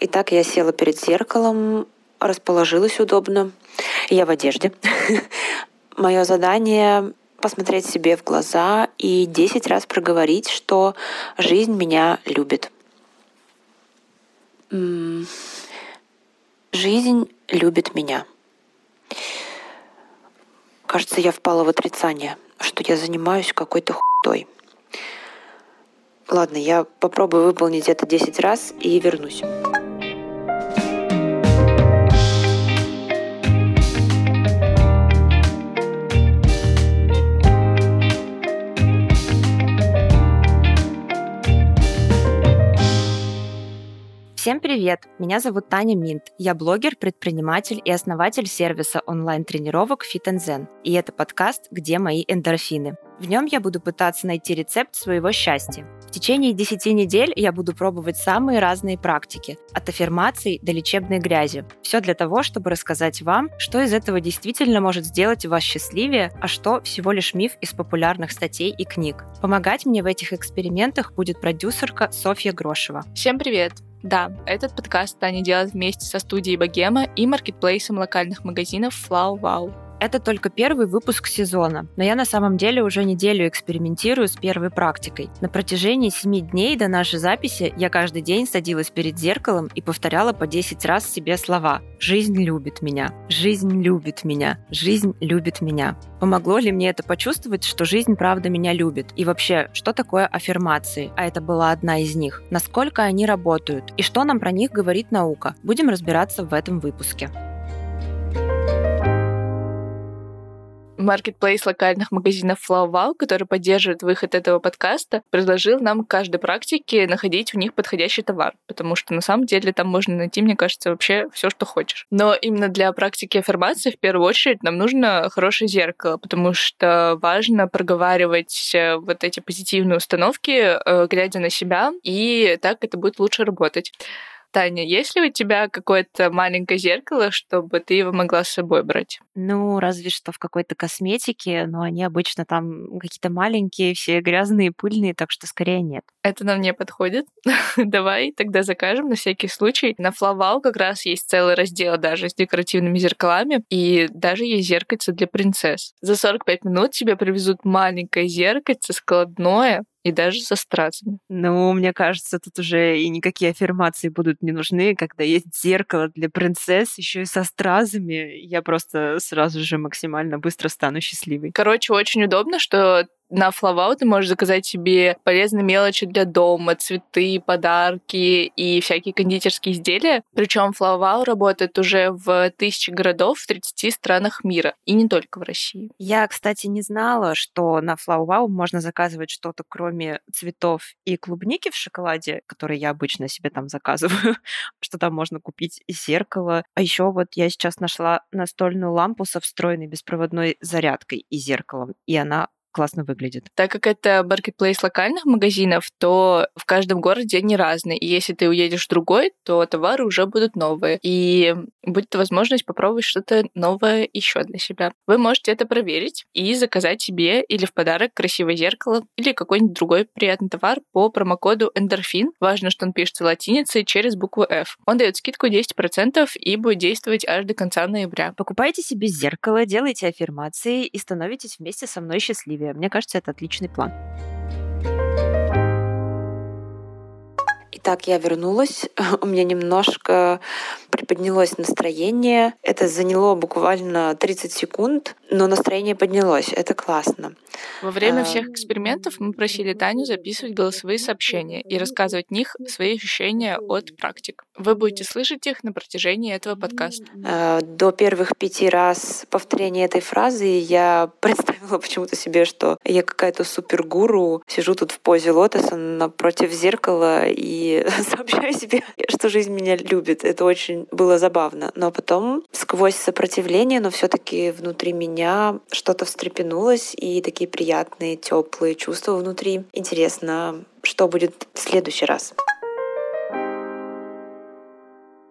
Итак, я села перед зеркалом, расположилась удобно. Я в одежде. Мое задание посмотреть себе в глаза и 10 раз проговорить, что жизнь меня любит. Жизнь любит меня. Кажется, я впала в отрицание, что я занимаюсь какой-то хуйтой. Ладно, я попробую выполнить это 10 раз и вернусь. Всем привет! Меня зовут Таня Минт. Я блогер, предприниматель и основатель сервиса онлайн-тренировок Fit Zen. И это подкаст «Где мои эндорфины?». В нем я буду пытаться найти рецепт своего счастья. В течение 10 недель я буду пробовать самые разные практики, от аффирмаций до лечебной грязи. Все для того, чтобы рассказать вам, что из этого действительно может сделать вас счастливее, а что всего лишь миф из популярных статей и книг. Помогать мне в этих экспериментах будет продюсерка Софья Грошева. Всем привет! Да, этот подкаст Таня делает вместе со студией Богема и маркетплейсом локальных магазинов Flow Wow. Это только первый выпуск сезона, но я на самом деле уже неделю экспериментирую с первой практикой. На протяжении семи дней до нашей записи я каждый день садилась перед зеркалом и повторяла по 10 раз себе слова «Жизнь любит меня», «Жизнь любит меня», «Жизнь любит меня». Помогло ли мне это почувствовать, что жизнь правда меня любит? И вообще, что такое аффирмации? А это была одна из них. Насколько они работают? И что нам про них говорит наука? Будем разбираться в этом выпуске. Marketplace локальных магазинов FlowWow, который поддерживает выход этого подкаста, предложил нам каждой практике находить у них подходящий товар, потому что на самом деле там можно найти, мне кажется, вообще все, что хочешь. Но именно для практики аффирмации в первую очередь нам нужно хорошее зеркало, потому что важно проговаривать э, вот эти позитивные установки, э, глядя на себя, и так это будет лучше работать. Таня, есть ли у тебя какое-то маленькое зеркало, чтобы ты его могла с собой брать? Ну, разве что в какой-то косметике, но они обычно там какие-то маленькие, все грязные, пыльные, так что скорее нет. Это нам не подходит. Давай тогда закажем на всякий случай. На Флавал как раз есть целый раздел даже с декоративными зеркалами, и даже есть зеркальце для принцесс. За 45 минут тебе привезут маленькое зеркальце складное, и даже со стразами. Ну, мне кажется, тут уже и никакие аффирмации будут не нужны, когда есть зеркало для принцесс, еще и со стразами. Я просто сразу же максимально быстро стану счастливой. Короче, очень удобно, что на Флавау ты можешь заказать себе полезные мелочи для дома, цветы, подарки и всякие кондитерские изделия. Причем Флавау работает уже в тысячи городов в 30 странах мира, и не только в России. Я, кстати, не знала, что на Флавау можно заказывать что-то, кроме цветов и клубники в шоколаде, которые я обычно себе там заказываю, что там можно купить зеркало. А еще вот я сейчас нашла настольную лампу со встроенной беспроводной зарядкой и зеркалом, и она классно выглядит. Так как это маркетплейс локальных магазинов, то в каждом городе они разные. И если ты уедешь в другой, то товары уже будут новые. И будет возможность попробовать что-то новое еще для себя. Вы можете это проверить и заказать себе или в подарок красивое зеркало или какой-нибудь другой приятный товар по промокоду эндорфин. Важно, что он пишется латиницей через букву F. Он дает скидку 10% и будет действовать аж до конца ноября. Покупайте себе зеркало, делайте аффирмации и становитесь вместе со мной счастливее себе. Мне кажется, это отличный план. Итак, я вернулась. У меня немножко приподнялось настроение. Это заняло буквально 30 секунд, но настроение поднялось. Это классно. Во время всех экспериментов мы просили Таню записывать голосовые сообщения и рассказывать в них свои ощущения от практик. Вы будете слышать их на протяжении этого подкаста. Э, до первых пяти раз повторения этой фразы я представила почему-то себе, что я какая-то супергуру, сижу тут в позе лотоса напротив зеркала и сообщаю себе, что жизнь меня любит. Это очень было забавно. Но потом сквозь сопротивление, но все таки внутри меня что-то встрепенулось, и такие приятные, теплые чувства внутри. Интересно, что будет в следующий раз.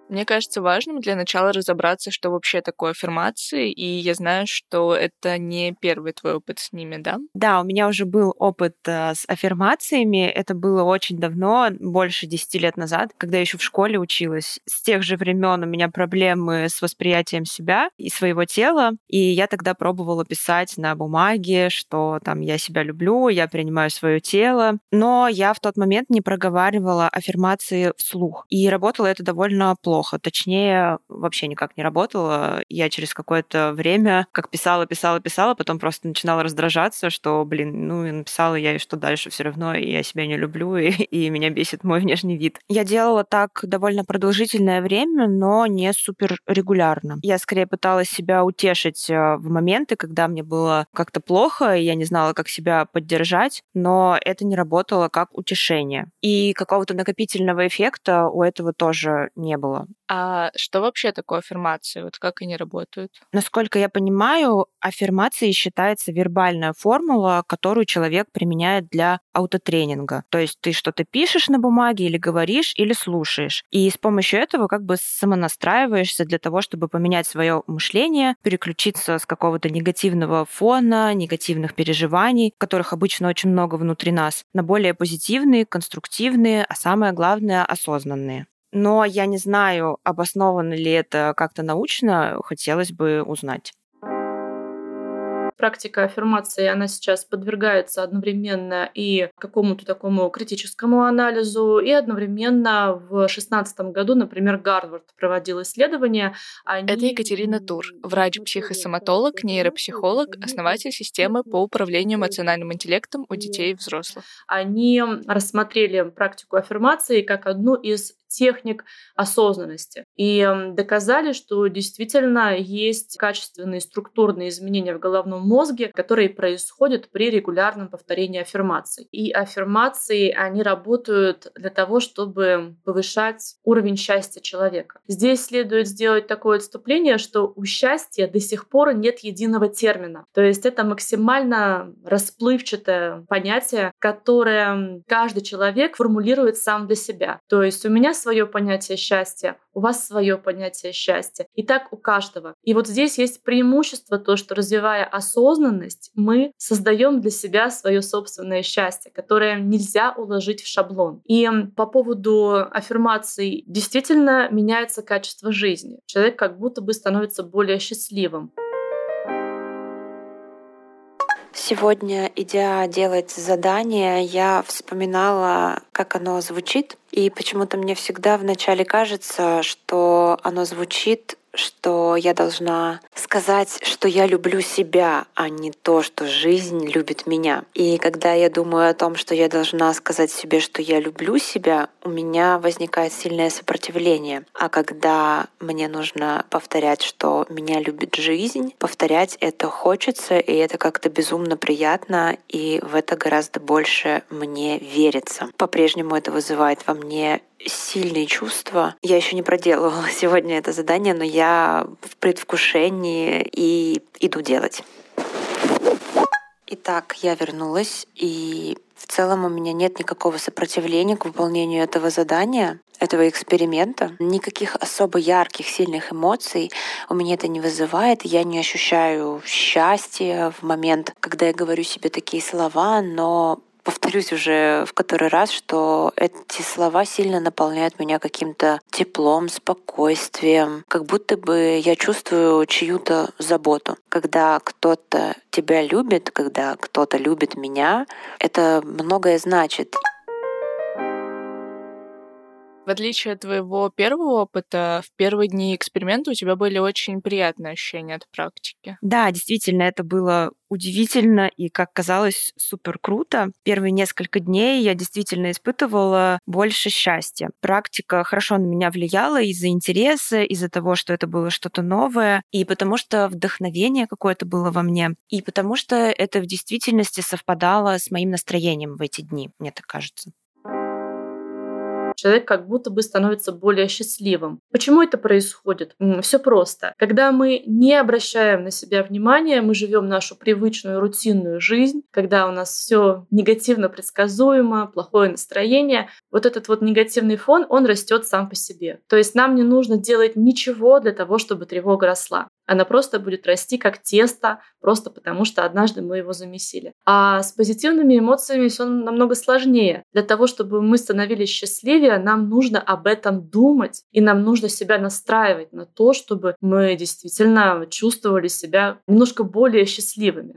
Мне кажется важным для начала разобраться, что вообще такое аффирмации, и я знаю, что это не первый твой опыт с ними, да? Да, у меня уже был опыт э, с аффирмациями. Это было очень давно, больше 10 лет назад, когда я еще в школе училась. С тех же времен у меня проблемы с восприятием себя и своего тела, и я тогда пробовала писать на бумаге, что там я себя люблю, я принимаю свое тело, но я в тот момент не проговаривала аффирмации вслух. И работало это довольно плохо. Точнее, вообще никак не работало. Я через какое-то время как писала, писала, писала, потом просто начинала раздражаться, что, блин, ну и написала я, и что дальше все равно, я себя не люблю, и, и меня бесит мой внешний вид. Я делала так довольно продолжительное время, но не супер регулярно. Я скорее пыталась себя утешить э, в моменты, когда мне было как-то плохо, и я не знала, как себя поддержать, но это не работало как утешение. И какого-то накопительного эффекта у этого тоже не было. А что вообще такое аффирмации? Вот как они работают? Насколько я понимаю, аффирмацией считается вербальная формула, которую человек применяет для аутотренинга. То есть ты что-то пишешь на бумаге или говоришь, или слушаешь. И с помощью этого как бы самонастраиваешься для того, чтобы поменять свое мышление, переключиться с какого-то негативного фона, негативных переживаний, которых обычно очень много внутри нас, на более позитивные, конструктивные, а самое главное, осознанные но я не знаю, обосновано ли это как-то научно, хотелось бы узнать практика аффирмации, она сейчас подвергается одновременно и какому-то такому критическому анализу, и одновременно в 2016 году, например, Гарвард проводил исследование. Они... Это Екатерина Тур, врач-психосоматолог, нейропсихолог, основатель системы по управлению эмоциональным интеллектом у детей и взрослых. Они рассмотрели практику аффирмации как одну из техник осознанности. И доказали, что действительно есть качественные структурные изменения в головном мозге, которые происходят при регулярном повторении аффирмаций. И аффирмации, они работают для того, чтобы повышать уровень счастья человека. Здесь следует сделать такое отступление, что у счастья до сих пор нет единого термина. То есть это максимально расплывчатое понятие, которое каждый человек формулирует сам для себя. То есть у меня свое понятие счастья, у вас свое понятие счастья. И так у каждого. И вот здесь есть преимущество то, что развивая осознанность, мы создаем для себя свое собственное счастье, которое нельзя уложить в шаблон. И по поводу аффирмаций действительно меняется качество жизни. Человек как будто бы становится более счастливым. Сегодня, идя делать задание, я вспоминала, как оно звучит. И почему-то мне всегда вначале кажется, что оно звучит что я должна сказать, что я люблю себя, а не то, что жизнь любит меня. И когда я думаю о том, что я должна сказать себе, что я люблю себя, у меня возникает сильное сопротивление. А когда мне нужно повторять, что меня любит жизнь, повторять это хочется, и это как-то безумно приятно, и в это гораздо больше мне верится. По-прежнему это вызывает во мне сильные чувства. Я еще не проделывала сегодня это задание, но я в предвкушении и иду делать. Итак, я вернулась, и в целом у меня нет никакого сопротивления к выполнению этого задания, этого эксперимента. Никаких особо ярких, сильных эмоций у меня это не вызывает. Я не ощущаю счастья в момент, когда я говорю себе такие слова, но повторюсь уже в который раз, что эти слова сильно наполняют меня каким-то теплом, спокойствием, как будто бы я чувствую чью-то заботу. Когда кто-то тебя любит, когда кто-то любит меня, это многое значит. В отличие от твоего первого опыта, в первые дни эксперимента у тебя были очень приятные ощущения от практики. Да, действительно, это было удивительно и, как казалось, супер круто. Первые несколько дней я действительно испытывала больше счастья. Практика хорошо на меня влияла из-за интереса, из-за того, что это было что-то новое, и потому что вдохновение какое-то было во мне, и потому что это в действительности совпадало с моим настроением в эти дни, мне так кажется. Человек как будто бы становится более счастливым. Почему это происходит? Все просто. Когда мы не обращаем на себя внимания, мы живем нашу привычную рутинную жизнь, когда у нас все негативно предсказуемо, плохое настроение, вот этот вот негативный фон, он растет сам по себе. То есть нам не нужно делать ничего для того, чтобы тревога росла. Она просто будет расти как тесто, просто потому что однажды мы его замесили. А с позитивными эмоциями все намного сложнее. Для того, чтобы мы становились счастливее, нам нужно об этом думать, и нам нужно себя настраивать на то, чтобы мы действительно чувствовали себя немножко более счастливыми.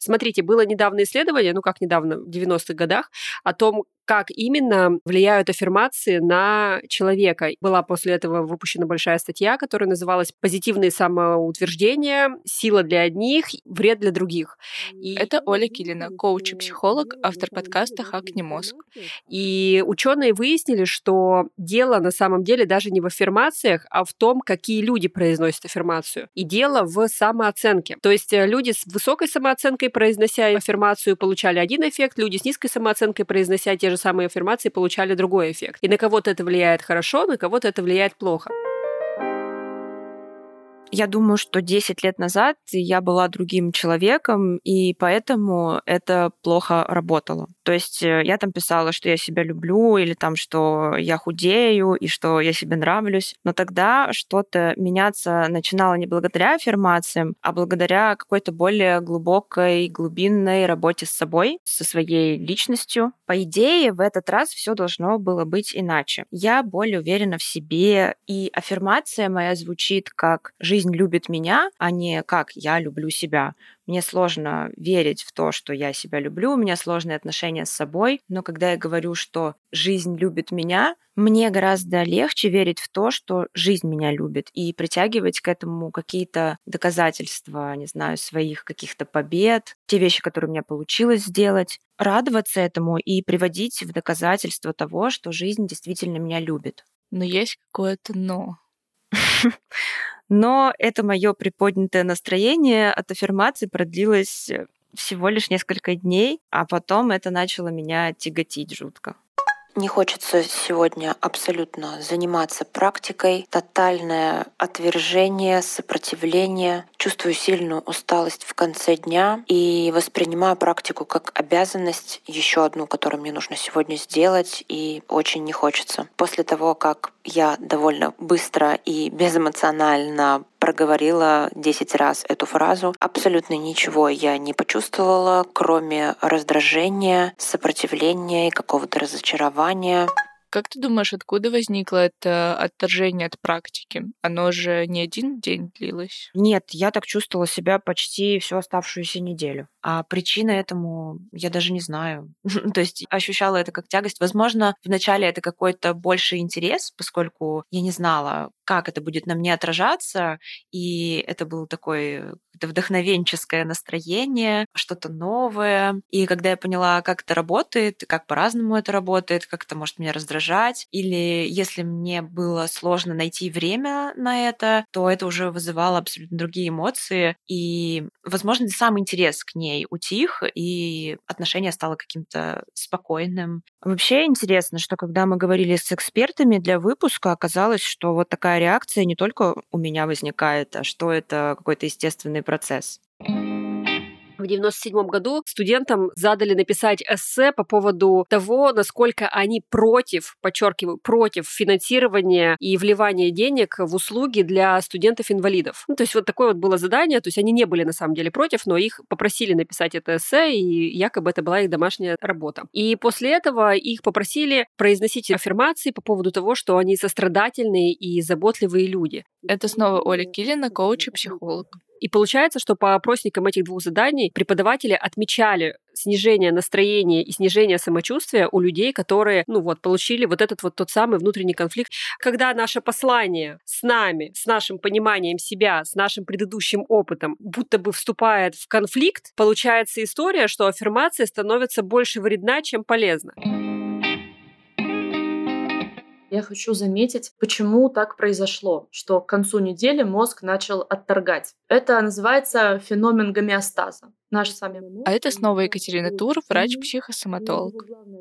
Смотрите, было недавно исследование, ну как недавно, в 90-х годах, о том, как именно влияют аффирмации на человека. Была после этого выпущена большая статья, которая называлась «Позитивные самоутверждения. Сила для одних, вред для других». И... Это Оля Килина, коуч и психолог, автор подкаста «Хакни мозг». И ученые выяснили, что дело на самом деле даже не в аффирмациях, а в том, какие люди произносят аффирмацию. И дело в самооценке. То есть э, люди с высокой самооценкой, произнося аффирмацию, получали один эффект, люди с низкой самооценкой, произнося те же самые аффирмации получали другой эффект. И на кого-то это влияет хорошо, на кого-то это влияет плохо. Я думаю, что 10 лет назад я была другим человеком, и поэтому это плохо работало. То есть э, я там писала, что я себя люблю, или там, что я худею, и что я себе нравлюсь. Но тогда что-то меняться начинало не благодаря аффирмациям, а благодаря какой-то более глубокой, глубинной работе с собой, со своей личностью. По идее, в этот раз все должно было быть иначе. Я более уверена в себе, и аффирмация моя звучит как «жизнь любит меня», а не как «я люблю себя». Мне сложно верить в то, что я себя люблю, у меня сложные отношения с собой, но когда я говорю, что жизнь любит меня, мне гораздо легче верить в то, что жизнь меня любит, и притягивать к этому какие-то доказательства, не знаю, своих каких-то побед, те вещи, которые у меня получилось сделать, радоваться этому и приводить в доказательство того, что жизнь действительно меня любит. Но есть какое-то «но». Но это мое приподнятое настроение от аффирмации продлилось э, всего лишь несколько дней, а потом это начало меня тяготить жутко. Не хочется сегодня абсолютно заниматься практикой. Тотальное отвержение, сопротивление. Чувствую сильную усталость в конце дня и воспринимаю практику как обязанность, еще одну, которую мне нужно сегодня сделать, и очень не хочется. После того, как я довольно быстро и безэмоционально проговорила 10 раз эту фразу. Абсолютно ничего я не почувствовала, кроме раздражения, сопротивления и какого-то разочарования. Как ты думаешь, откуда возникло это отторжение от практики? Оно же не один день длилось? Нет, я так чувствовала себя почти всю оставшуюся неделю. А причина этому я даже не знаю. То есть ощущала это как тягость. Возможно, вначале это какой-то больший интерес, поскольку я не знала, как это будет на мне отражаться, и это был такой вдохновенческое настроение, что-то новое. И когда я поняла, как это работает, как по-разному это работает, как это может меня раздражать, или если мне было сложно найти время на это, то это уже вызывало абсолютно другие эмоции. И, возможно, сам интерес к ней утих, и отношение стало каким-то спокойным. Вообще интересно, что когда мы говорили с экспертами для выпуска, оказалось, что вот такая реакция не только у меня возникает, а что это какой-то естественный процесс. В 1997 году студентам задали написать эссе по поводу того, насколько они против, подчеркиваю, против финансирования и вливания денег в услуги для студентов-инвалидов. Ну, то есть вот такое вот было задание, то есть они не были на самом деле против, но их попросили написать это эссе, и якобы это была их домашняя работа. И после этого их попросили произносить аффирмации по поводу того, что они сострадательные и заботливые люди. Это снова Оля Килина, коуч и психолог. И получается, что по опросникам этих двух заданий преподаватели отмечали снижение настроения и снижение самочувствия у людей, которые, ну вот, получили вот этот вот тот самый внутренний конфликт. Когда наше послание с нами, с нашим пониманием себя, с нашим предыдущим опытом, будто бы вступает в конфликт, получается история, что аффирмация становится больше вредна, чем полезна. Я хочу заметить, почему так произошло, что к концу недели мозг начал отторгать. Это называется феномен гомеостаза. Наш с вами мозг, а это снова Екатерина Тур, врач-психосоматолог.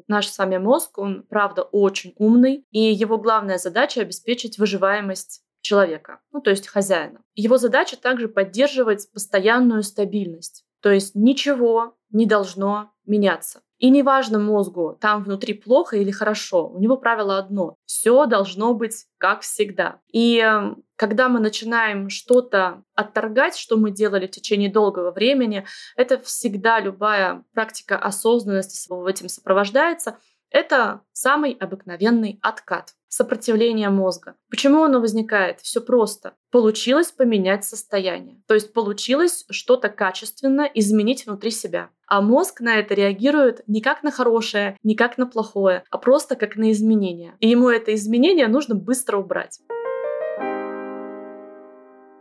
Наш с вами мозг, он правда очень умный, и его главная задача обеспечить выживаемость человека, ну то есть хозяина. Его задача также поддерживать постоянную стабильность. То есть ничего не должно меняться. И неважно мозгу, там внутри плохо или хорошо, у него правило одно. Все должно быть как всегда. И эм, когда мы начинаем что-то отторгать, что мы делали в течение долгого времени, это всегда любая практика осознанности этим сопровождается. Это самый обыкновенный откат сопротивление мозга. Почему оно возникает? Все просто. Получилось поменять состояние. То есть получилось что-то качественно изменить внутри себя. А мозг на это реагирует не как на хорошее, не как на плохое, а просто как на изменение. И ему это изменение нужно быстро убрать.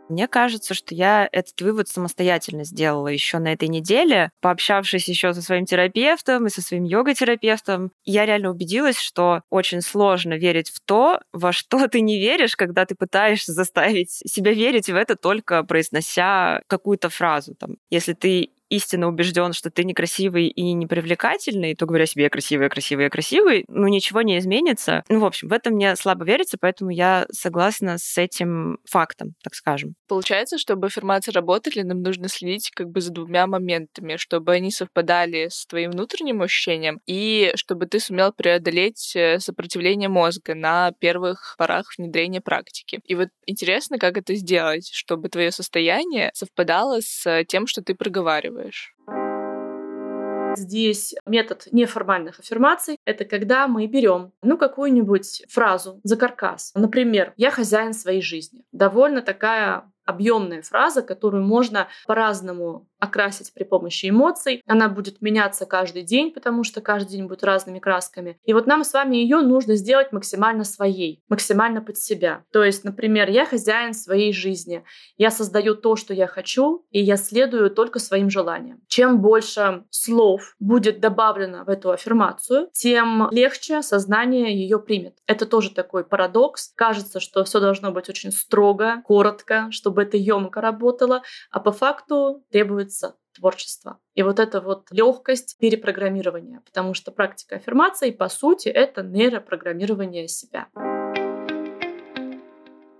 Мне кажется, что я этот вывод самостоятельно сделала еще на этой неделе, пообщавшись еще со своим терапевтом и со своим йога-терапевтом. Я реально убедилась, что очень сложно верить в то, во что ты не веришь, когда ты пытаешься заставить себя верить в это только произнося какую-то фразу. Там, если ты истинно убежден, что ты некрасивый и непривлекательный, то говоря себе «я красивый, красивый, красивый», ну, ничего не изменится. Ну, в общем, в этом мне слабо верится, поэтому я согласна с этим фактом, так скажем. Получается, чтобы аффирмации работали, нам нужно следить как бы за двумя моментами, чтобы они совпадали с твоим внутренним ощущением и чтобы ты сумел преодолеть э, сопротивление мозга на первых порах внедрения практики. И вот интересно, как это сделать, чтобы твое состояние совпадало с тем, что ты проговариваешь чувствуешь? Здесь метод неформальных аффирмаций — это когда мы берем ну, какую-нибудь фразу за каркас. Например, «я хозяин своей жизни». Довольно такая объемная фраза, которую можно по-разному окрасить при помощи эмоций. Она будет меняться каждый день, потому что каждый день будет разными красками. И вот нам с вами ее нужно сделать максимально своей, максимально под себя. То есть, например, я хозяин своей жизни. Я создаю то, что я хочу, и я следую только своим желаниям. Чем больше слов будет добавлено в эту аффирмацию, тем легче сознание ее примет. Это тоже такой парадокс. Кажется, что все должно быть очень строго, коротко, чтобы это емко работало, а по факту требуется творчество. И вот эта вот легкость перепрограммирования, потому что практика аффирмации, по сути, это нейропрограммирование себя.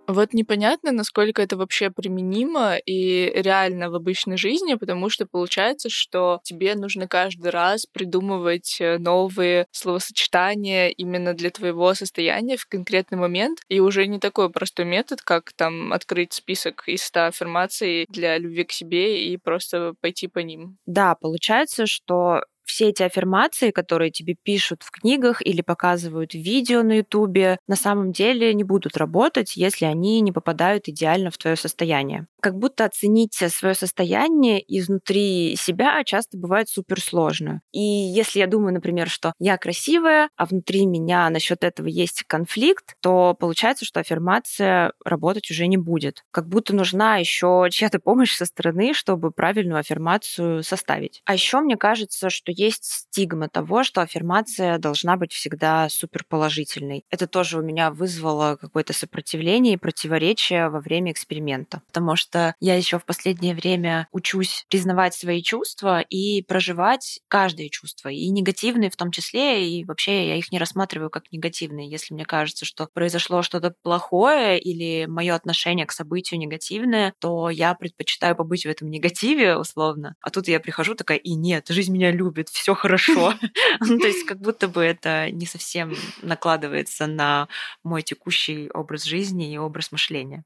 Вот непонятно, насколько это вообще применимо и реально в обычной жизни, потому что получается, что тебе нужно каждый раз придумывать э, новые словосочетания именно для твоего состояния в конкретный момент. И уже не такой простой метод, как там открыть список из 100 аффирмаций для любви к себе и просто пойти по ним. Да, получается, что все эти аффирмации, которые тебе пишут в книгах или показывают видео на Ютубе, на самом деле не будут работать, если они не попадают идеально в твое состояние как будто оценить свое состояние изнутри себя часто бывает супер сложно. И если я думаю, например, что я красивая, а внутри меня насчет этого есть конфликт, то получается, что аффирмация работать уже не будет. Как будто нужна еще чья-то помощь со стороны, чтобы правильную аффирмацию составить. А еще мне кажется, что есть стигма того, что аффирмация должна быть всегда супер положительной. Это тоже у меня вызвало какое-то сопротивление и противоречие во время эксперимента. Потому что я еще в последнее время учусь признавать свои чувства и проживать каждое чувство, и негативные в том числе, и вообще я их не рассматриваю как негативные. Если мне кажется, что произошло что-то плохое или мое отношение к событию негативное, то я предпочитаю побыть в этом негативе, условно. А тут я прихожу такая, и нет, жизнь меня любит, все хорошо. Ну, то есть как будто бы это не совсем накладывается на мой текущий образ жизни и образ мышления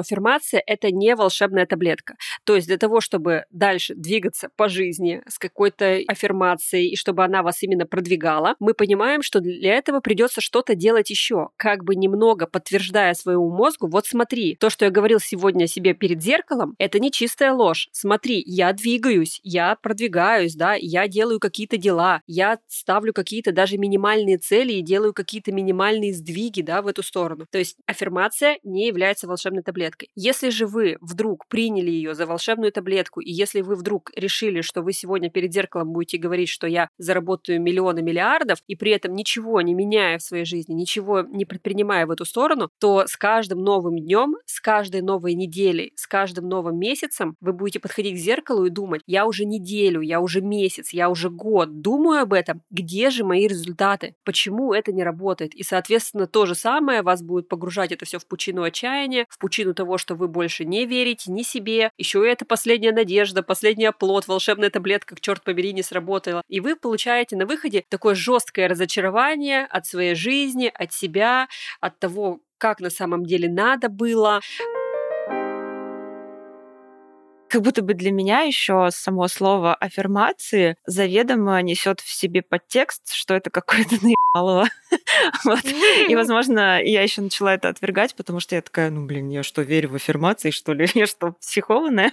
аффирмация — это не волшебная таблетка. То есть для того, чтобы дальше двигаться по жизни с какой-то аффирмацией, и чтобы она вас именно продвигала, мы понимаем, что для этого придется что-то делать еще, как бы немного подтверждая своему мозгу, вот смотри, то, что я говорил сегодня себе перед зеркалом, это не чистая ложь. Смотри, я двигаюсь, я продвигаюсь, да, я делаю какие-то дела, я ставлю какие-то даже минимальные цели и делаю какие-то минимальные сдвиги, да, в эту сторону. То есть аффирмация не является волшебной таблеткой таблеткой. Если же вы вдруг приняли ее за волшебную таблетку, и если вы вдруг решили, что вы сегодня перед зеркалом будете говорить, что я заработаю миллионы миллиардов, и при этом ничего не меняя в своей жизни, ничего не предпринимая в эту сторону, то с каждым новым днем, с каждой новой неделей, с каждым новым месяцем вы будете подходить к зеркалу и думать, я уже неделю, я уже месяц, я уже год думаю об этом, где же мои результаты, почему это не работает. И, соответственно, то же самое вас будет погружать это все в пучину отчаяния, в пучину того, что вы больше не верите ни себе, еще и это последняя надежда, последний оплот, волшебная таблетка, к черт побери, не сработала. И вы получаете на выходе такое жесткое разочарование от своей жизни, от себя, от того, как на самом деле надо было как будто бы для меня еще само слово аффирмации заведомо несет в себе подтекст, что это какое-то наебалово. вот. И, возможно, я еще начала это отвергать, потому что я такая, ну, блин, я что, верю в аффирмации, что ли? Я что, психованная?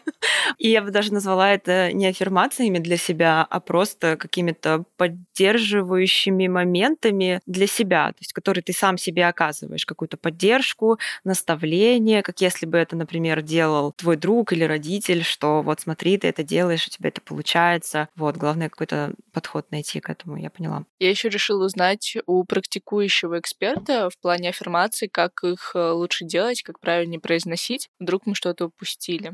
И я бы даже назвала это не аффирмациями для себя, а просто какими-то поддерживающими моментами для себя, то есть которые ты сам себе оказываешь, какую-то поддержку, наставление, как если бы это, например, делал твой друг или родитель, что вот смотри, ты это делаешь, у тебя это получается. Вот, главное какой-то подход найти к этому, я поняла. Я еще решила узнать у практикующего эксперта в плане аффирмаций, как их э, лучше делать, как правильнее произносить. Вдруг мы что-то упустили.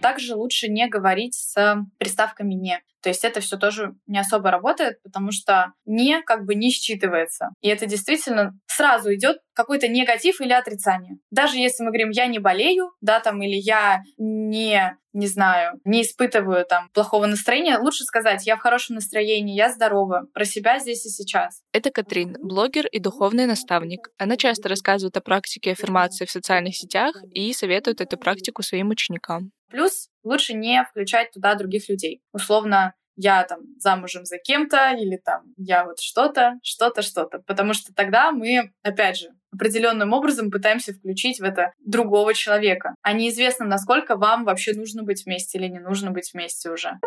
Также лучше не говорить с приставками «не». То есть это все тоже не особо работает, потому что не как бы не считывается. И это действительно сразу идет какой-то негатив или отрицание. Даже если мы говорим «я не болею», да, там, или «я не, не знаю, не испытываю там плохого настроения», лучше сказать «я в хорошем настроении, я здорова», про себя здесь и сейчас. Это Катрин, блогер и духовный наставник. Она часто рассказывает о практике аффирмации в социальных сетях и советует эту практику своим ученикам. Плюс лучше не включать туда других людей. Условно, я там замужем за кем-то, или там я вот что-то, что-то, что-то. Потому что тогда мы, опять же, определенным образом пытаемся включить в это другого человека. А неизвестно, насколько вам вообще нужно быть вместе или не нужно быть вместе уже.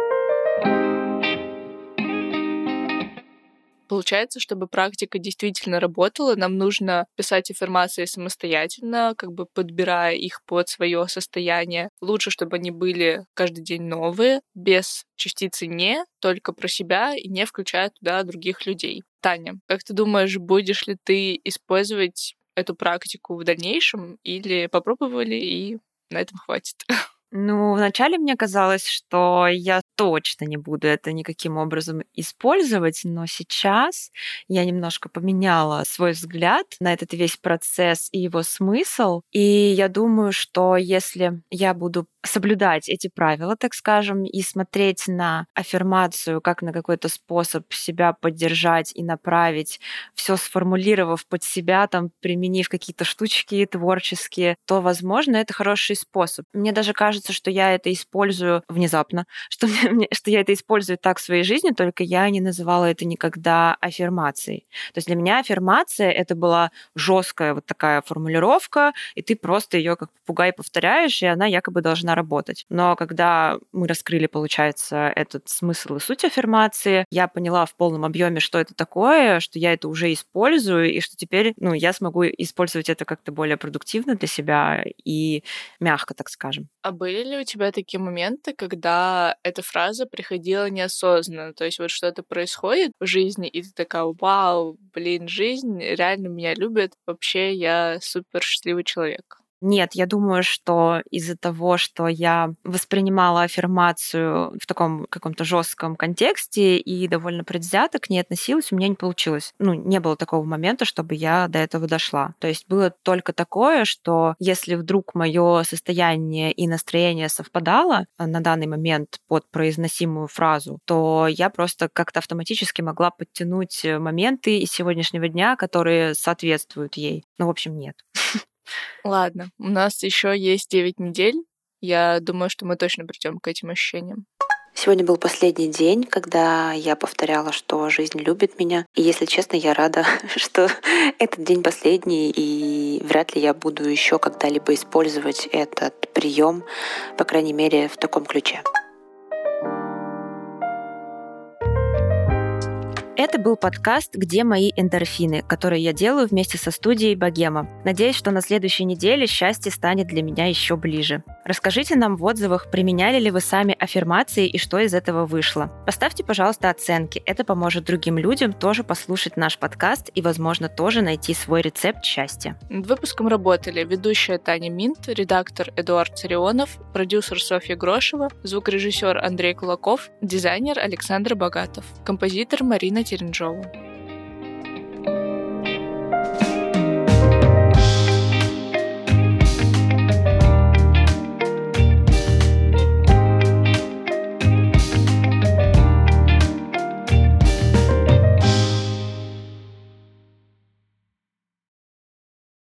Получается, чтобы практика действительно работала, нам нужно писать аффирмации самостоятельно, как бы подбирая их под свое состояние. Лучше, чтобы они были каждый день новые, без частицы «не», только про себя и не включая туда других людей. Таня, как ты думаешь, будешь ли ты использовать эту практику в дальнейшем или попробовали и на этом хватит? Ну, вначале мне казалось, что я точно не буду это никаким образом использовать, но сейчас я немножко поменяла свой взгляд на этот весь процесс и его смысл. И я думаю, что если я буду соблюдать эти правила, так скажем, и смотреть на аффирмацию как на какой-то способ себя поддержать и направить, все сформулировав под себя, там, применив какие-то штучки творческие, то, возможно, это хороший способ. Мне даже кажется, что я это использую внезапно, что, мне, что я это использую так в своей жизни, только я не называла это никогда аффирмацией. То есть для меня аффирмация это была жесткая вот такая формулировка, и ты просто ее как попугай повторяешь, и она якобы должна должна работать. Но когда мы раскрыли, получается, этот смысл и суть аффирмации, я поняла в полном объеме, что это такое, что я это уже использую, и что теперь ну, я смогу использовать это как-то более продуктивно для себя и мягко, так скажем. А были ли у тебя такие моменты, когда эта фраза приходила неосознанно? То есть вот что-то происходит в жизни, и ты такая, вау, блин, жизнь реально меня любит, вообще я супер счастливый человек. Нет, я думаю, что из-за того, что я воспринимала аффирмацию в таком каком-то жестком контексте и довольно предвзято к ней относилась, у меня не получилось. Ну, не было такого момента, чтобы я до этого дошла. То есть было только такое, что если вдруг мое состояние и настроение совпадало на данный момент под произносимую фразу, то я просто как-то автоматически могла подтянуть моменты из сегодняшнего дня, которые соответствуют ей. Ну, в общем, нет. Ладно, у нас еще есть 9 недель. Я думаю, что мы точно придем к этим ощущениям. Сегодня был последний день, когда я повторяла, что жизнь любит меня. И если честно, я рада, что этот день последний, и вряд ли я буду еще когда-либо использовать этот прием, по крайней мере, в таком ключе. Это был подкаст «Где мои эндорфины», который я делаю вместе со студией «Богема». Надеюсь, что на следующей неделе счастье станет для меня еще ближе. Расскажите нам в отзывах, применяли ли вы сами аффирмации и что из этого вышло. Поставьте, пожалуйста, оценки. Это поможет другим людям тоже послушать наш подкаст и, возможно, тоже найти свой рецепт счастья. Над выпуском работали ведущая Таня Минт, редактор Эдуард Царионов, продюсер Софья Грошева, звукорежиссер Андрей Кулаков, дизайнер Александр Богатов, композитор Марина Теренжова.